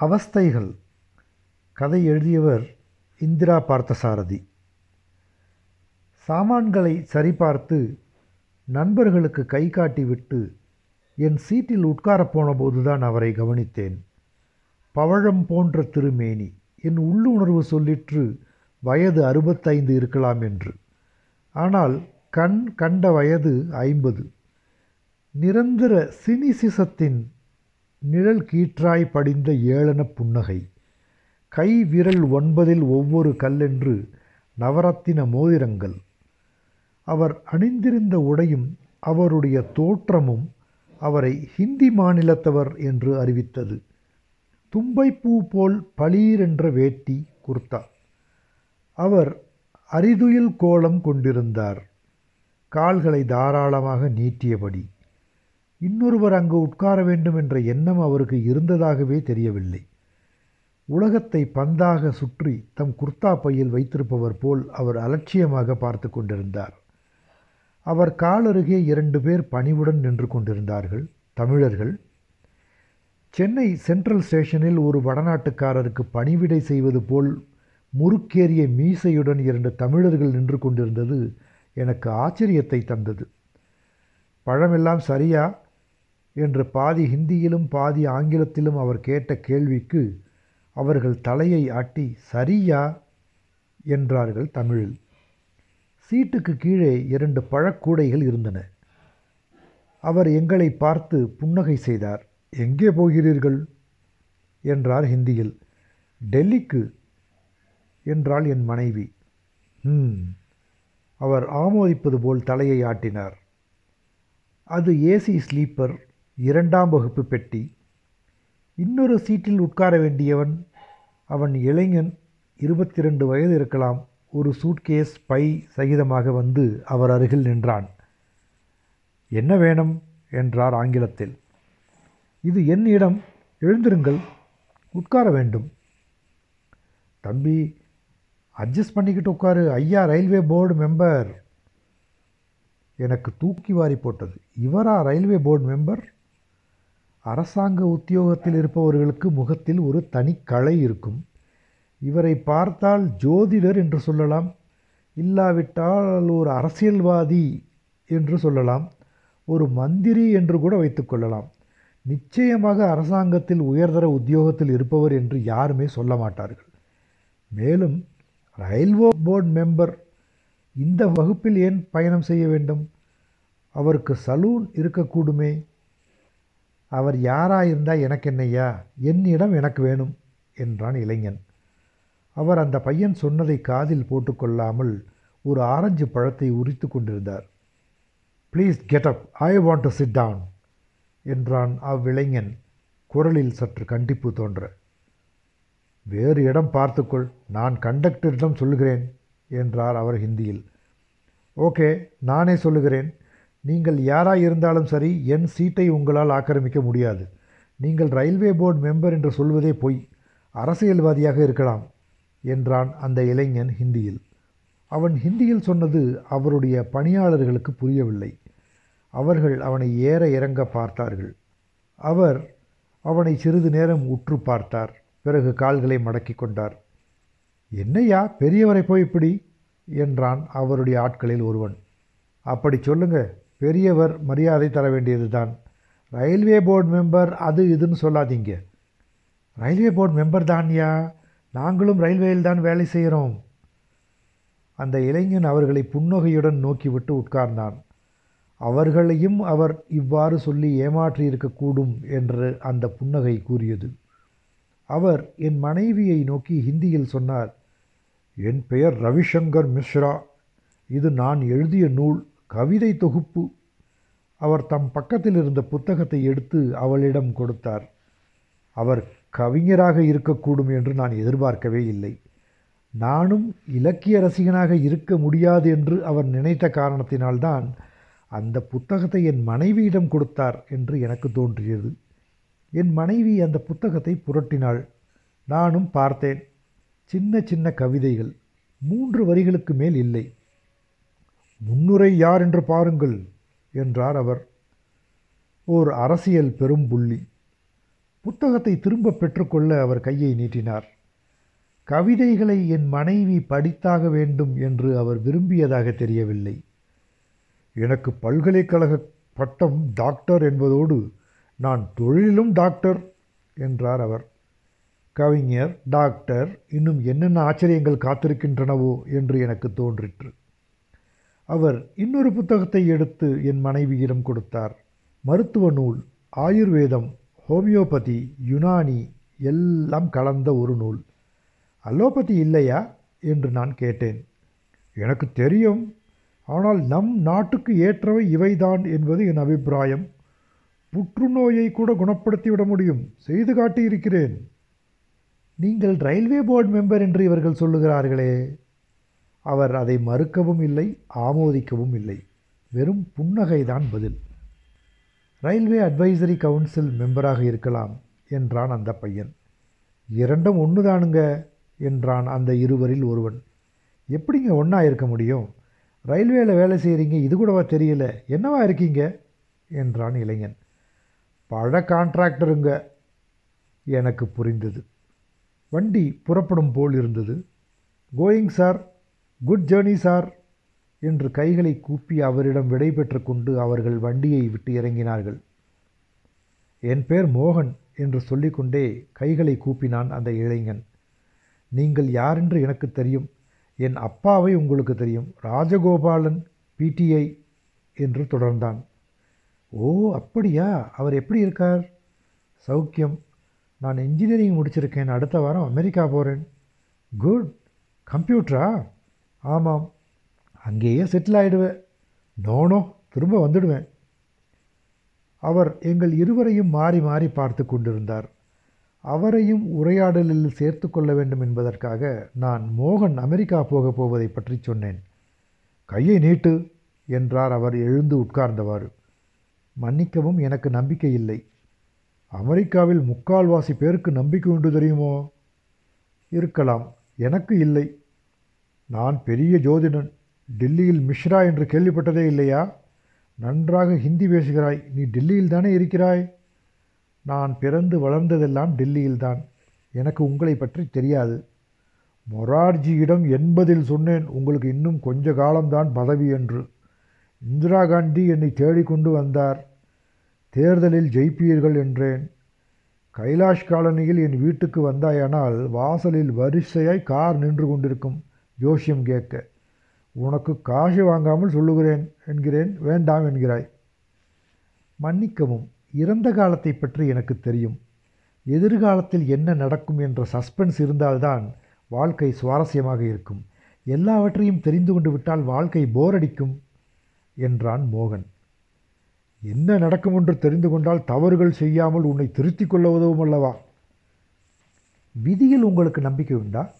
அவஸ்தைகள். கதை எழுதியவர் இந்திரா பார்த்தசாரதி. சாமான்களை சரிபார்த்து நண்பர்களுக்கு கை காட்டிவிட்டு என் சீட்டில் உட்காரப் போனபோதுதான் அவரை கவனித்தேன். பவழம் போன்ற திருமேனி என் உள்ளுணர்வு சொல்லிற்று வயது அறுபத்தைந்து இருக்கலாம் என்று. ஆனால் கண் கண்ட வயது ஐம்பது. நிரந்தர சினிசிசத்தின் நிழல் கீற்றாய் படிந்த ஏளனப் புன்னகை. கை விரல் ஒன்பதில் ஒவ்வொரு கல்லென்று நவரத்தின மோதிரங்கள். அவர் அணிந்திருந்த உடையும் அவருடைய தோற்றமும் அவரை ஹிந்தி மாநிலத்தவர் என்று அறிவித்தது. தும்பைப்பூ போல் பளீரென்ற வேட்டி குர்தா. அவர் அரிதுயில் கோலம் கொண்டிருந்தார். கால்களை தாராளமாக நீட்டியபடி. இன்னொருவர் அங்கு உட்கார வேண்டும் என்ற எண்ணம் அவருக்கு இருந்ததாகவே தெரியவில்லை. உலகத்தை பந்தாக சுற்றி தம் குர்தா பையில் வைத்திருப்பவர் போல் அவர் அலட்சியமாக பார்த்து கொண்டிருந்தார். அவர் காலருகே இரண்டு பேர் பணிவுடன் நின்று கொண்டிருந்தார்கள். தமிழர்கள். சென்னை சென்ட்ரல் ஸ்டேஷனில் ஒரு வடநாட்டுக்காரருக்கு பணிவிடை செய்வது போல் முறுக்கேறிய மீசையுடன் இரண்டு தமிழர்கள் நின்று கொண்டிருந்தது எனக்கு ஆச்சரியத்தை தந்தது. பழமெல்லாம் சரியா? என்று பாதி ஹிந்தியிலும் பாதி ஆங்கிலத்திலும் அவர் கேட்ட கேள்விக்கு அவர்கள் தலையை ஆட்டி சரியா? என்றார்கள் தமிழில். சீட்டுக்கு கீழே இரண்டு பழக்கூடைகள் இருந்தன. அவர் எங்களை பார்த்து புன்னகை செய்தார். எங்கே போகிறீர்கள்? என்றார் ஹிந்தியில். டெல்லிக்கு என்றாள் என் மனைவி. ம் அவர் ஆமோதிப்பது போல் தலையை ஆட்டினார். அது ஏசி ஸ்லீப்பர் இரண்டாம் வகுப்பு பெட்டி. இன்னொரு சீட்டில் உட்கார வேண்டியவன் அவன் இளைஞன் இருபத்தி ரெண்டு வயது இருக்கலாம். ஒரு சூட்கேஸ் பை சகிதமாக வந்து அவர் அருகில் நின்றான். என்ன வேணும்? என்றார் ஆங்கிலத்தில். இது என் இடம். எழுந்திருங்கள். உட்கார வேண்டும். தம்பி அட்ஜஸ்ட் பண்ணிக்கிட்டு உட்காரு. ஐயா ரயில்வே போர்டு மெம்பர். எனக்கு தூக்கி வாரி போட்டது. இவரா ரயில்வே போர்டு மெம்பர்? அரசாங்க உத்தியோகத்தில் இருப்பவர்களுக்கு முகத்தில் ஒரு தனி இருக்கும். இவரை பார்த்தால் ஜோதிடர் என்று சொல்லலாம். இல்லாவிட்டால் ஒரு அரசியல்வாதி என்று சொல்லலாம். ஒரு மந்திரி என்று கூட வைத்துக்கொள்ளலாம் நிச்சயமாக அரசாங்கத்தில் உயர்தர உத்தியோகத்தில் இருப்பவர் என்று யாருமே சொல்ல மாட்டார்கள். மேலும் ரயில்வே போர்டு மெம்பர் இந்த வகுப்பில் ஏன் பயணம் செய்ய வேண்டும்? அவருக்கு சலூன் இருக்கக்கூடுமே? அவர் யாராயிருந்தால் எனக்கு என்னையா என்னிடம் எனக்கு வேணும் என்றான் இளைஞன். அவர் அந்த பையன் சொன்னதை காதில் போட்டுக்கொள்ளாமல் ஒரு ஆரஞ்சு பழத்தை உரித்து கொண்டிருந்தார். Please get up I want to sit down என்றான் அவ்விளைஞன். குரலில் சற்று கண்டிப்பு தோன்ற. வேறு இடம் பார்த்துக்கொள். நான் கண்டக்டரிடம் சொல்லுகிறேன் என்றார் அவர் ஹிந்தியில். ஓகே நானே சொல்லுகிறேன். நீங்கள் யாராக இருந்தாலும் சரி என் சீட்டை உங்களால் ஆக்கிரமிக்க முடியாது. நீங்கள் ரயில்வே போர்டு மெம்பர் என்று சொல்வதே பொய். அரசியல்வாதியாக இருக்கலாம் என்றான் அந்த இளைஞன் ஹிந்தியில். அவன் ஹிந்தியில் சொன்னது அவருடைய பணியாளர்களுக்கு புரியவில்லை. அவர்கள் அவனை ஏற இறங்க பார்த்தார்கள். அவர் அவனை சிறிது நேரம் உற்று பார்த்தார். பிறகு கால்களை மடக்கி கொண்டார். என்னையா பெரியவரை போய் இப்படி? என்றான் அவருடைய ஆட்களில் ஒருவன். அப்படி சொல்லுங்க பெரியவர் மரியாதை தர வேண்டியது தான் ரயில்வே போர்டு மெம்பர் அது இதுன்னு சொல்லாதீங்க. ரயில்வே போர்டு மெம்பர் தான்யா. நாங்களும் ரயில்வேயில் தான் வேலை செய்கிறோம். அந்த இளைஞன் அவர்களை புன்னகையுடன் நோக்கிவிட்டு உட்கார்ந்தான். அவர்களையும் அவர் இவ்வாறு சொல்லி ஏமாற்றி இருக்கக்கூடும் என்று அந்த புன்னகை கூறியது. அவர் என் மனைவியை நோக்கி ஹிந்தியில் சொன்னார் என் பெயர் ரவிசங்கர் மிஸ்ரா. இது நான் எழுதிய நூல். கவிதை தொகுப்பு. அவர் தம் பக்கத்தில் இருந்த புத்தகத்தை எடுத்து அவளிடம் கொடுத்தார். அவர் கவிஞராக இருக்கக்கூடும் என்று நான் எதிர்பார்க்கவே இல்லை. நானும் இலக்கிய ரசிகனாக இருக்க முடியாது என்று அவர் நினைத்த காரணத்தினால்தான் அந்த புத்தகத்தை என் மனைவியிடம் கொடுத்தார் என்று எனக்கு தோன்றியது. என் மனைவி அந்த புத்தகத்தை புரட்டினாள். நானும் பார்த்தேன். சின்ன சின்ன கவிதைகள். மூன்று வரிகளுக்கு மேல் இல்லை. முன்னுரை யார் என்று பாருங்கள் என்றார் அவர். ஓர் அரசியல் பெரும் புள்ளி. புத்தகத்தை திரும்ப பெற்றுக்கொள்ள அவர் கையை நீட்டினார். கவிதைகளை என் மனைவி படித்தாக வேண்டும் என்று அவர் விரும்பியதாக தெரியவில்லை. எனக்கு பல்கலைக்கழக பட்டம் டாக்டர் என்பதோடு நான் தொழிலும் டாக்டர் என்றார் அவர். கவிஞர் டாக்டர் இன்னும் என்னென்ன ஆச்சரியங்கள் காத்திருக்கின்றனவோ என்று எனக்கு தோன்றிற்று. அவர் இன்னொரு புத்தகத்தை எடுத்து என் மனைவியிடம் கொடுத்தார். மருத்துவ நூல் ஆயுர்வேதம் ஹோமியோபதி யுனானி எல்லாம் கலந்த ஒரு நூல். அலோபதி இல்லையா? என்று நான் கேட்டேன். எனக்கு தெரியும். ஆனால் நம் நாட்டுக்கு ஏற்றவை இவைதான் என்பது என் அபிப்பிராயம். புற்றுநோயை கூட குணப்படுத்திவிட முடியும். செய்து காட்டியிருக்கிறேன். நீங்கள் ரயில்வே போர்டு மெம்பர் என்று இவர்கள் சொல்லுகிறார்களே. அவர் அதை மறுக்கவும் இல்லை ஆமோதிக்கவும் இல்லை. வெறும் புன்னகைதான் பதில். ரயில்வே அட்வைசரி கவுன்சில் மெம்பராக இருக்கலாம் என்றான் அந்த பையன். இரண்டும் ஒன்று தானுங்க என்றான் அந்த இருவரில் ஒருவன். எப்படிங்க ஒன்றா இருக்க முடியும்? ரயில்வேயில் வேலை செய்கிறீங்க இது கூடவா தெரியல என்னவா இருக்கீங்க? என்றான் இளைஞன். பழ கான்ட்ராக்டருங்க எனக்கு புரிந்தது. வண்டி புறப்படும் போல் இருந்தது. Going sir good journey sir என்று கைகளை கூப்பி அவரிடம் விடை பெற்று கொண்டு அவர்கள் வண்டியை விட்டு இறங்கினார்கள். என் பேர் மோகன் என்று சொல்லிக்கொண்டே கைகளை கூப்பினான் அந்த இளைஞன். நீங்கள் யாரென்று எனக்கு தெரியும். என் அப்பாவை உங்களுக்கு தெரியும். ராஜகோபாலன் பிடிஐ என்று தொடர்ந்தான். ஓ அப்படியா? அவர் எப்படி இருக்கார்? சௌக்கியம். நான் இன்ஜினியரிங் முடிச்சிருக்கேன். அடுத்த வாரம் அமெரிக்கா போகிறேன் குட். கம்ப்யூட்டரா? ஆமாம். அங்கேயே செட்டில் ஆகிடுவேன் நோனோ திரும்ப வந்துடுவேன். அவர் எங்கள் இருவரையும் மாறி மாறி பார்த்து கொண்டிருந்தார். அவரையும் உரையாடலில் சேர்த்து கொள்ள வேண்டும் என்பதற்காக நான் மோகன் அமெரிக்கா போகப் போவதை பற்றி சொன்னேன். கையை நீட்டு என்றார் அவர் எழுந்து உட்கார்ந்தவாறு. மன்னிக்கவும் எனக்கு நம்பிக்கை இல்லை. அமெரிக்காவில் முக்கால்வாசி பேருக்கு நம்பிக்கை உண்டு தெரியுமோ? இருக்கலாம் எனக்கு இல்லை. நான் பெரிய ஜோதிடன் டெல்லியில் மிஷ்ரா என்று கேள்விப்பட்டதே இல்லையா? நன்றாக ஹிந்தி பேசுகிறாய் நீ டெல்லியில் தானே இருக்கிறாய்? நான் பிறந்து வளர்ந்ததெல்லாம் டெல்லியில்தான் எனக்கு உங்களை பற்றி தெரியாது. மொரார்ஜியிடம் எண்பதில் சொன்னேன் உங்களுக்கு இன்னும் கொஞ்ச காலம்தான் பதவி என்று. இந்திரா காந்தி என்னை தேடிக்கொண்டு வந்தார். தேர்தலில் ஜெயிப்பீர்கள் என்றேன். கைலாஷ் காலனியில் என் வீட்டுக்கு வந்தாயானால் வாசலில் வரிசையாய் கார் நின்று கொண்டிருக்கும். ஜோஷியம் கேட்க உனக்கு காசு வாங்காமல் சொல்லுகிறேன் என்கிறேன் வேண்டாம் என்கிறாய். மன்னிக்கவும் இறந்த காலத்தை பற்றி எனக்கு தெரியும். எதிர்காலத்தில் என்ன நடக்கும் என்ற சஸ்பென்ஸ் இருந்தால்தான் வாழ்க்கை சுவாரஸ்யமாக இருக்கும். எல்லாவற்றையும் தெரிந்து கொண்டு விட்டால் வாழ்க்கை போரடிக்கும் என்றான் மோகன். என்ன நடக்கும் என்று தெரிந்து கொண்டால் தவறுகள் செய்யாமல் உன்னை திருத்திக் கொள்ள உதவும் அல்லவா? விதியில் உங்களுக்கு நம்பிக்கை உண்டா?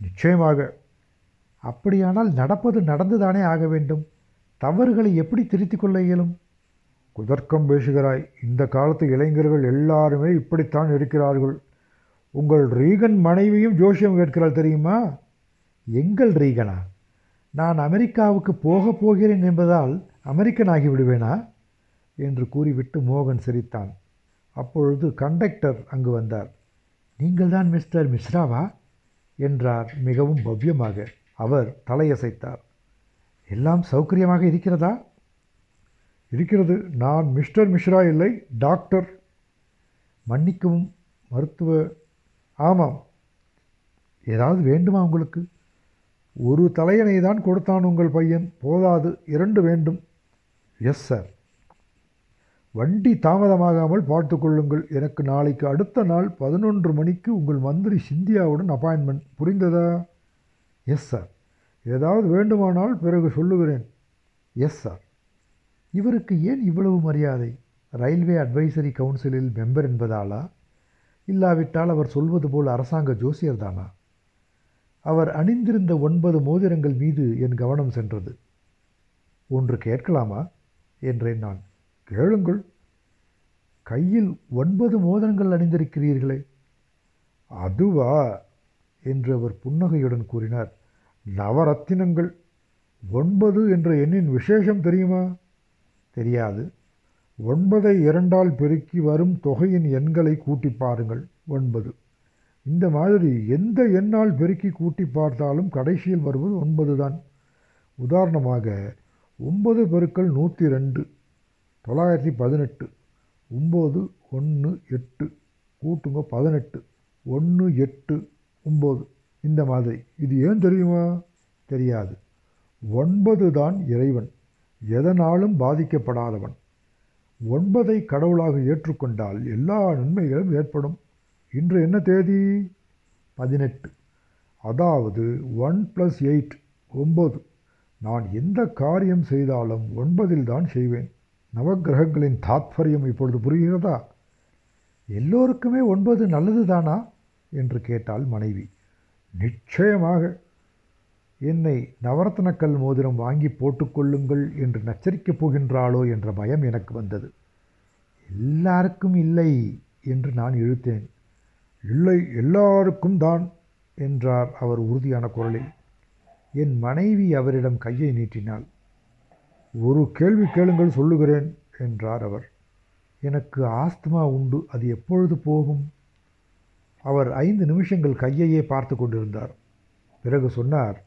நிச்சயமாக. அப்படியானால் நடப்பது நடந்துதானே ஆக வேண்டும்? தவறுகளை எப்படி திருத்திக் கொள்ள இயலும்? குதர்க்கம் பேசுகிறாய் இந்த காலத்து இளைஞர்கள் எல்லாருமே இப்படித்தான் இருக்கிறார்கள். உங்கள் ரீகன் மனைவியும் ஜோஷியம் கேட்கிறாள் தெரியுமா? எங்கள் ரீகனா? நான் அமெரிக்காவுக்கு போகப் போகிறேன் என்பதால் அமெரிக்கன் ஆகிவிடுவேனா என்று கூறிவிட்டு மோகன் சிரித்தான். அப்பொழுது கண்டக்டர் அங்கு வந்தார். நீங்கள்தான் மிஸ்டர் மிஸ்ராவா? என்றார் மிகவும் பவ்யமாக. அவர் தலையசைத்தார். எல்லாம் சௌகரியமாக இருக்கிறதா? இருக்கிறது நான் மிஸ்டர் மிஸ்ரா இல்லை டாக்டர். மன்னிக்கவும் மருத்துவ. ஆமாம். ஏதாவது வேண்டுமா உங்களுக்கு? ஒரு தலையணை தான் கொடுத்தான் உங்கள் பையன். போதாது இரண்டு வேண்டும். எஸ் சார் வண்டி தாமதமாகாமல் பார்த்து கொள்ளுங்கள். எனக்கு நாளைக்கு அடுத்த நாள் பதினொன்று மணிக்கு உங்கள் மந்திரி சிந்தியாவுடன் அப்பாயின்மெண்ட் புரிந்ததா? எஸ் சார் ஏதாவது வேண்டுமானால் பிறகு சொல்லுகிறேன். எஸ் சார் இவருக்கு ஏன் இவ்வளவு மரியாதை? ரயில்வே அட்வைசரி கவுன்சிலில் மெம்பர் என்பதாலா? இல்லாவிட்டால் அவர் சொல்வது போல் அரசாங்க ஜோசியர் தானா? அவர் அணிந்திருந்த ஒன்பது மோதிரங்கள் மீது என் கவனம் சென்றது. ஒன்று கேட்கலாமா? என்றேன் நான். கேளுங்கள். கையில் ஒன்பது மோதிரங்கள் அணிந்திருக்கிறீர்களே. அதுவா? என்று அவர் புன்னகையுடன் கூறினார். நவரத்தினங்கள். ஒன்பது என்ற எண்ணின் விசேஷம் தெரியுமா? தெரியாது. ஒன்பதை இரண்டால் பெருக்கி வரும் தொகையின் எண்களை கூட்டி பாருங்கள். ஒன்பது. இந்த மாதிரி எந்த எண்ணால் பெருக்கி கூட்டி பார்த்தாலும் கடைசியில் வருவது ஒன்பது தான். உதாரணமாக ஒன்பது பெருக்கள் நூற்றி ரெண்டு தொள்ளாயிரத்தி பதினெட்டு. ஒம்பது ஒன்று எட்டு கூட்டுங்க பதினெட்டு. ஒன்று எட்டு ஒம்பது இந்த மாதிரி. இது ஏன் தெரியுமா? தெரியாது. ஒன்பது தான் இறைவன். எதனாலும் பாதிக்கப்படாதவன். ஒன்பதை கடவுளாக ஏற்றுக்கொண்டால் எல்லா நன்மைகளும் ஏற்படும். இன்று என்ன தேதி? பதினெட்டு. அதாவது ஒன் ப்ளஸ் எயிட் ஒம்பது நான் எந்த காரியம் செய்தாலும் ஒன்பதில் தான் செய்வேன். நவக்கிரகங்களின் தாத்பரியம் இப்பொழுது புரிகிறதா? எல்லோருக்குமே ஒன்பது நல்லது தானா என்று கேட்டாள் மனைவி. நிச்சயமாக என்னை நவரத்னக்கல் மோதிரம் வாங்கி போட்டுக்கொள்ளுங்கள் என்று நச்சரிக்கப் போகின்றாளோ என்ற பயம் எனக்கு வந்தது. எல்லாருக்கும் இல்லை என்று நான் இழுத்தேன். இல்லை எல்லாருக்கும் தான் என்றார் அவர் உறுதியான குரலில். என் மனைவி அவரிடம் கையை நீட்டினாள். ஒரு கேள்வி கேளுங்கள் சொல்லுகிறேன் என்றார் அவர். எனக்கு ஆஸ்துமா உண்டு அது எப்பொழுது போகும்? அவர் ஐந்து நிமிஷங்கள் கையையே பார்த்து கொண்டிருந்தார். பிறகு சொன்னார்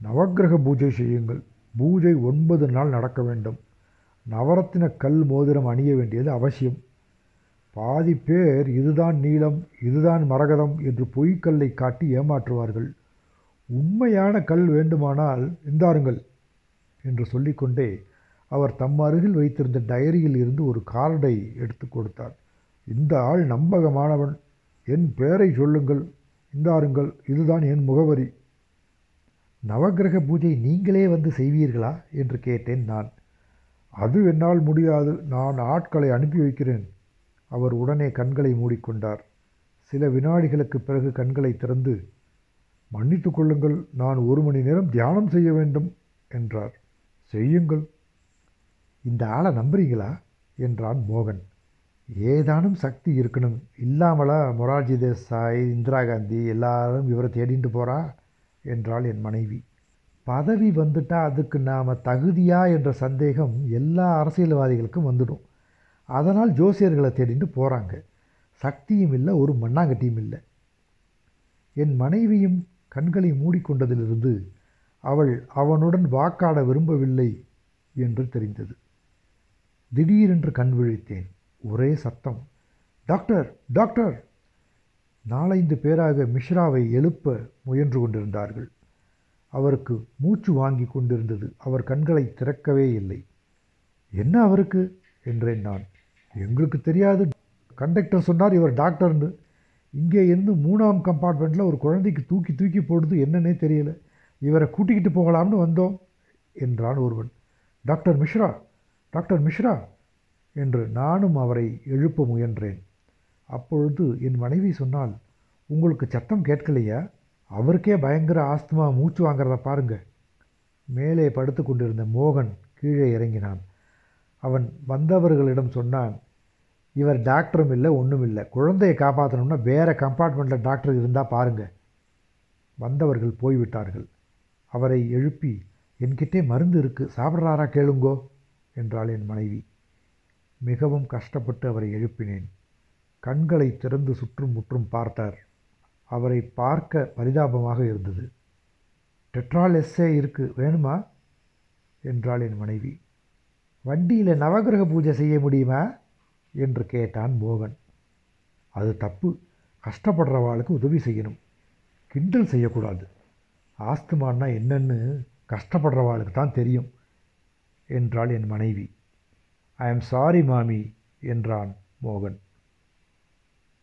நவக்கிரக பூஜை செய்யுங்கள். பூஜை ஒன்பது நாள் நடக்க வேண்டும். நவரத்தின கல் மோதிரம் அணிய வேண்டியது அவசியம். பாதி பேர் இதுதான் நீளம் இதுதான் மரகதம் என்று பொய்க்கல்லை காட்டி ஏமாற்றுவார்கள். உண்மையான கல் வேண்டுமானால் இந்தாருங்கள் என்று சொல்லிக்கொண்டே அவர் தம் அருகில் வைத்திருந்த டைரியில் இருந்து ஒரு கார்டை எடுத்து கொடுத்தார். இந்த ஆள் நம்பகமானவன். என் பெயரை சொல்லுங்கள் இந்தாருங்கள் இதுதான் என் முகவரி. நவக்கிரக பூஜை நீங்களே வந்து செய்வீர்களா என்று கேட்டேன் நான். அது என்னால் முடியாது நான் ஆட்களை அனுப்பி வைக்கிறேன். அவர் உடனே கண்களை மூடிக்கொண்டார். சில வினாடிகளுக்கு பிறகு கண்களை திறந்து மன்னித்து கொள்ளுங்கள் நான் ஒரு மணி நேரம் தியானம் செய்ய வேண்டும் என்றார். செய்யுங்கள். இந்த ஆளை நம்புறீங்களா? என்றான் மோகன். ஏதானும் சக்தி இருக்கணும். இல்லாமலா மொரார்ஜி தேசாய் இந்திரா காந்தி எல்லாரும் இவரை தேடிட்டு போகிறா என்றாள் என் மனைவி. பதவி வந்துட்டால் அதுக்கு நாம் தகுதியா என்ற சந்தேகம் எல்லா அரசியல்வாதிகளுக்கும் வந்துடும். அதனால் ஜோசியர்களை தேடிட்டு போகிறாங்க சக்தியும் இல்லை ஒரு மண்ணாங்கட்டியும் இல்லை. என் மனைவியும் கண்களை மூடிக்கொண்டதிலிருந்து அவள் அவனுடன் வாக்காட விரும்பவில்லை என்று தெரிந்தது. திடீரென்று கண் விழித்தேன். ஒரே சத்தம். Doctor doctor! நாலைந்து பேராக மிஷ்ராவை எழுப்ப முயன்று கொண்டிருந்தார்கள். அவருக்கு மூச்சு வாங்கி கொண்டிருந்தது. அவர் கண்களை திறக்கவே இல்லை. என்ன அவருக்கு? என்றேன் நான். எங்களுக்கு தெரியாது. கண்டக்டர் சொன்னார் இவர் டாக்டர்னு. இங்கே இருந்து மூணாம் கம்பார்ட்மெண்ட்டில் ஒரு குழந்தைக்கு தூக்கி தூக்கி போடுறது என்னன்னே தெரியல. இவரை கூட்டிக்கிட்டு போகலாம்னு வந்தோம் என்றான் ஒருவன். Doctor Mishra doctor Mishra! என்று நானும் அவரை எழுப்ப முயன்றேன். அப்பொழுது என் மனைவி சொன்னால் உங்களுக்கு சத்தம் கேட்கலையா? அவருக்கே பயங்கர ஆஸ்துமா மூச்சு வாங்கிறத பாருங்க. மேலே படுத்து கொண்டிருந்த மோகன் கீழே இறங்கினான். அவன் வந்தவர்களிடம் சொன்னான் இவர் டாக்டரும் இல்லை ஒன்றும் இல்லை. குழந்தையை காப்பாற்றணும்னா வேறு கம்பார்ட்மெண்ட்டில் டாக்டர் இருந்தால் பாருங்க. வந்தவர்கள் போய்விட்டார்கள். அவரை எழுப்பி என்கிட்டே மருந்து இருக்குது சாப்பிட்றாரா கேளுங்கோ? என்றாள் என் மனைவி. மிகவும் கஷ்டப்பட்டு அவரை எழுப்பினேன். கண்களை திறந்து சுற்றும் முற்றும் பார்த்தார். அவரை பார்க்க பரிதாபமாக இருந்தது. டெட்ரால் எஸ்ஸே இருக்கு வேணுமா? என்றாள் என் மனைவி. வண்டியில் நவகிரக பூஜை செய்ய முடியுமா? என்று கேட்டான் மோகன். அது தப்பு. கஷ்டப்படுறவாளுக்கு உதவி செய்யணும். கிண்டல் செய்யக்கூடாது. ஆஸ்துமான்னா என்னன்னு கஷ்டப்படுறவாளுக்கு தான் தெரியும் என்றாள் என் மனைவி. ஐ எம் சாரி மாமி என்றான் மோகன்.